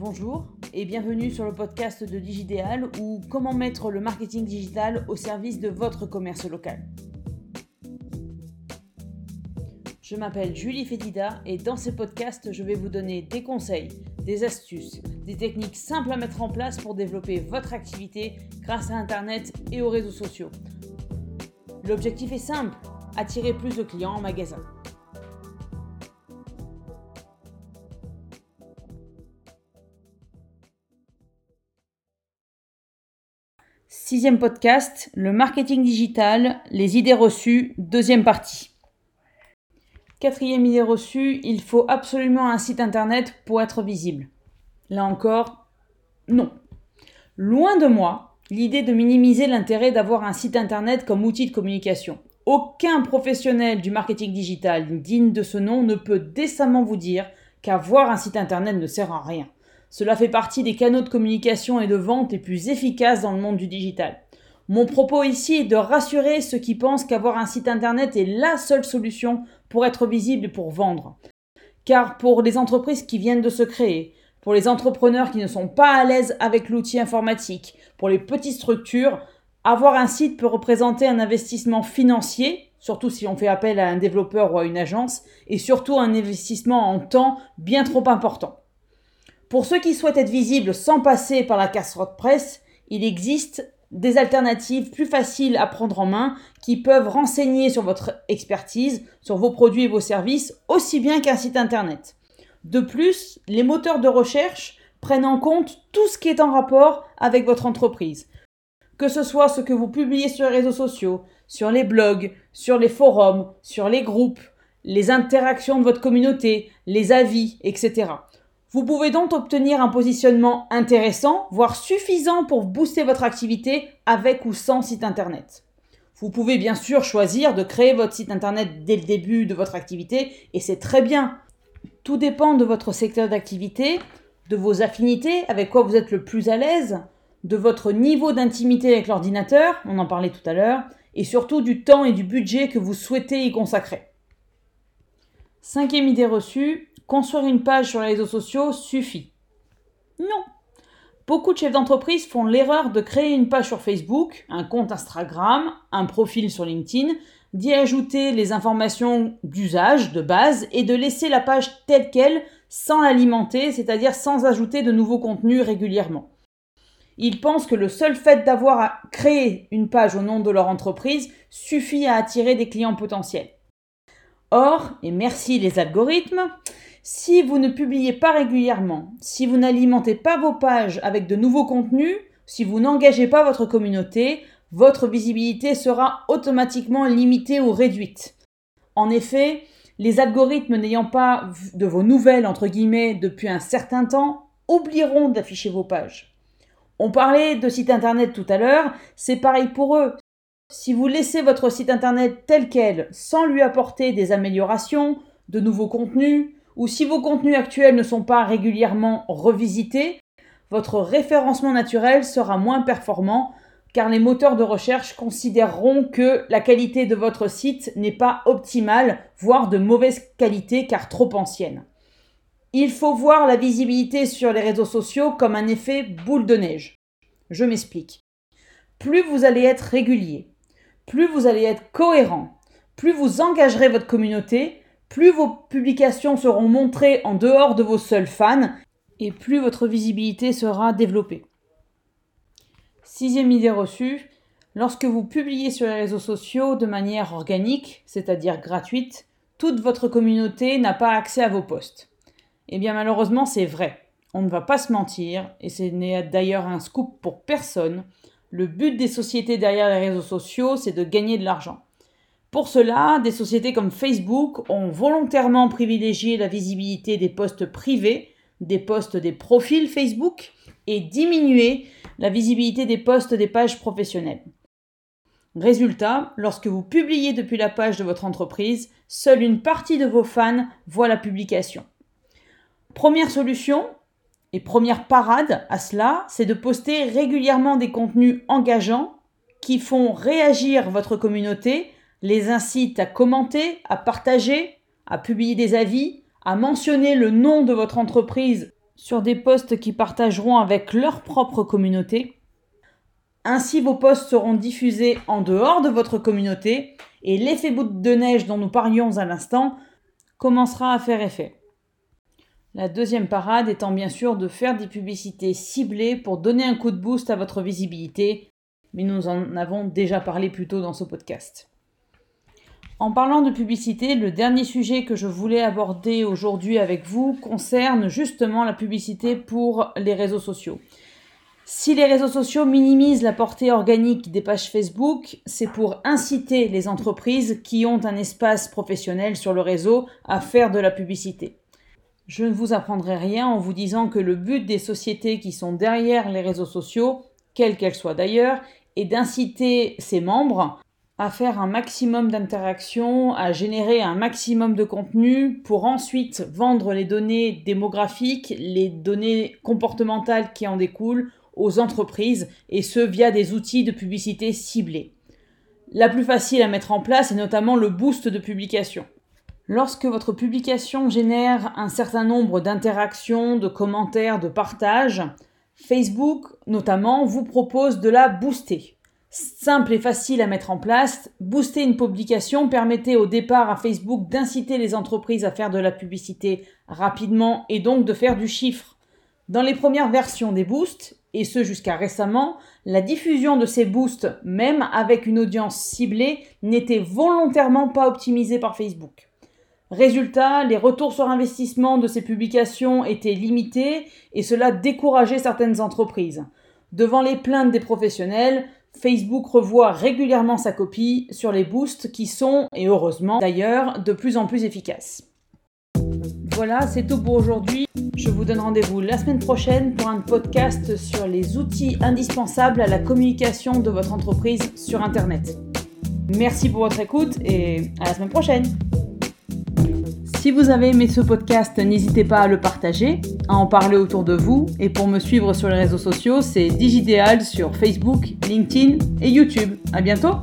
Bonjour et bienvenue sur le podcast de Digidéal ou comment mettre le marketing digital au service de votre commerce local. Je m'appelle Julie Fédida et dans ce podcast, je vais vous donner des conseils, des astuces, des techniques simples à mettre en place pour développer votre activité grâce à Internet et aux réseaux sociaux. L'objectif est simple, attirer plus de clients en magasin. Sixième podcast, le marketing digital, les idées reçues, deuxième partie. Quatrième idée reçue, il faut absolument un site internet pour être visible. Là encore, non. Loin de moi l'idée de minimiser l'intérêt d'avoir un site internet comme outil de communication. Aucun professionnel du marketing digital digne de ce nom ne peut décemment vous dire qu'avoir un site internet ne sert à rien. Cela fait partie des canaux de communication et de vente les plus efficaces dans le monde du digital. Mon propos ici est de rassurer ceux qui pensent qu'avoir un site internet est la seule solution pour être visible et pour vendre. Car pour les entreprises qui viennent de se créer, pour les entrepreneurs qui ne sont pas à l'aise avec l'outil informatique, pour les petites structures, avoir un site peut représenter un investissement financier, surtout si on fait appel à un développeur ou à une agence, et surtout un investissement en temps bien trop important. Pour ceux qui souhaitent être visibles sans passer par la casserole presse, il existe des alternatives plus faciles à prendre en main qui peuvent renseigner sur votre expertise, sur vos produits et vos services, aussi bien qu'un site internet. De plus, les moteurs de recherche prennent en compte tout ce qui est en rapport avec votre entreprise. Que ce soit ce que vous publiez sur les réseaux sociaux, sur les blogs, sur les forums, sur les groupes, les interactions de votre communauté, les avis, etc. Vous pouvez donc obtenir un positionnement intéressant, voire suffisant pour booster votre activité avec ou sans site internet. Vous pouvez bien sûr choisir de créer votre site internet dès le début de votre activité et c'est très bien. Tout dépend de votre secteur d'activité, de vos affinités, avec quoi vous êtes le plus à l'aise, de votre niveau d'intimité avec l'ordinateur, on en parlait tout à l'heure, et surtout du temps et du budget que vous souhaitez y consacrer. Cinquième idée reçue, construire une page sur les réseaux sociaux suffit. Non. Beaucoup de chefs d'entreprise font l'erreur de créer une page sur Facebook, un compte Instagram, un profil sur LinkedIn, d'y ajouter les informations d'usage de base et de laisser la page telle qu'elle sans l'alimenter, c'est-à-dire sans ajouter de nouveaux contenus régulièrement. Ils pensent que le seul fait d'avoir créé une page au nom de leur entreprise suffit à attirer des clients potentiels. Or, et merci les algorithmes, si vous ne publiez pas régulièrement, si vous n'alimentez pas vos pages avec de nouveaux contenus, si vous n'engagez pas votre communauté, votre visibilité sera automatiquement limitée ou réduite. En effet, les algorithmes n'ayant pas de vos nouvelles, entre guillemets, depuis un certain temps, oublieront d'afficher vos pages. On parlait de site internet tout à l'heure, c'est pareil pour eux. Si vous laissez votre site internet tel quel, sans lui apporter des améliorations, de nouveaux contenus, ou si vos contenus actuels ne sont pas régulièrement revisités, votre référencement naturel sera moins performant car les moteurs de recherche considéreront que la qualité de votre site n'est pas optimale, voire de mauvaise qualité car trop ancienne. Il faut voir la visibilité sur les réseaux sociaux comme un effet boule de neige. Je m'explique. Plus vous allez être régulier, plus vous allez être cohérent, plus vous engagerez votre communauté, plus vos publications seront montrées en dehors de vos seuls fans et plus votre visibilité sera développée. Sixième idée reçue, lorsque vous publiez sur les réseaux sociaux de manière organique, c'est-à-dire gratuite, toute votre communauté n'a pas accès à vos posts. Eh bien malheureusement c'est vrai. On ne va pas se mentir, et ce n'est d'ailleurs un scoop pour personne. Le but des sociétés derrière les réseaux sociaux, c'est de gagner de l'argent. Pour cela, des sociétés comme Facebook ont volontairement privilégié la visibilité des postes privés, des postes des profils Facebook, et diminué la visibilité des postes des pages professionnelles. Résultat, lorsque vous publiez depuis la page de votre entreprise, seule une partie de vos fans voit la publication. Première solution, et première parade à cela, c'est de poster régulièrement des contenus engageants qui font réagir votre communauté les incite à commenter, à partager, à publier des avis, à mentionner le nom de votre entreprise sur des posts qui partageront avec leur propre communauté. Ainsi, vos posts seront diffusés en dehors de votre communauté et l'effet bout de neige dont nous parlions à l'instant commencera à faire effet. La deuxième parade étant bien sûr de faire des publicités ciblées pour donner un coup de boost à votre visibilité, mais nous en avons déjà parlé plus tôt dans ce podcast. En parlant de publicité, le dernier sujet que je voulais aborder aujourd'hui avec vous concerne justement la publicité pour les réseaux sociaux. Si les réseaux sociaux minimisent la portée organique des pages Facebook, c'est pour inciter les entreprises qui ont un espace professionnel sur le réseau à faire de la publicité. Je ne vous apprendrai rien en vous disant que le but des sociétés qui sont derrière les réseaux sociaux, quelles qu'elles soient d'ailleurs, est d'inciter ses membres à faire un maximum d'interactions, à générer un maximum de contenu pour ensuite vendre les données démographiques, les données comportementales qui en découlent aux entreprises et ce via des outils de publicité ciblés. La plus facile à mettre en place est notamment le boost de publication. Lorsque votre publication génère un certain nombre d'interactions, de commentaires, de partages, Facebook notamment vous propose de la booster. Simple et facile à mettre en place, booster une publication permettait au départ à Facebook d'inciter les entreprises à faire de la publicité rapidement et donc de faire du chiffre. Dans les premières versions des boosts, et ce jusqu'à récemment, la diffusion de ces boosts, même avec une audience ciblée, n'était volontairement pas optimisée par Facebook. Résultat, les retours sur investissement de ces publications étaient limités et cela décourageait certaines entreprises. Devant les plaintes des professionnels, Facebook revoit régulièrement sa copie sur les boosts qui sont, et heureusement d'ailleurs, de plus en plus efficaces. Voilà, c'est tout pour aujourd'hui. Je vous donne rendez-vous la semaine prochaine pour un podcast sur les outils indispensables à la communication de votre entreprise sur Internet. Merci pour votre écoute et à la semaine prochaine. Si vous avez aimé ce podcast, n'hésitez pas à le partager, à en parler autour de vous. Et pour me suivre sur les réseaux sociaux, c'est Digidéal sur Facebook, LinkedIn et YouTube. À bientôt!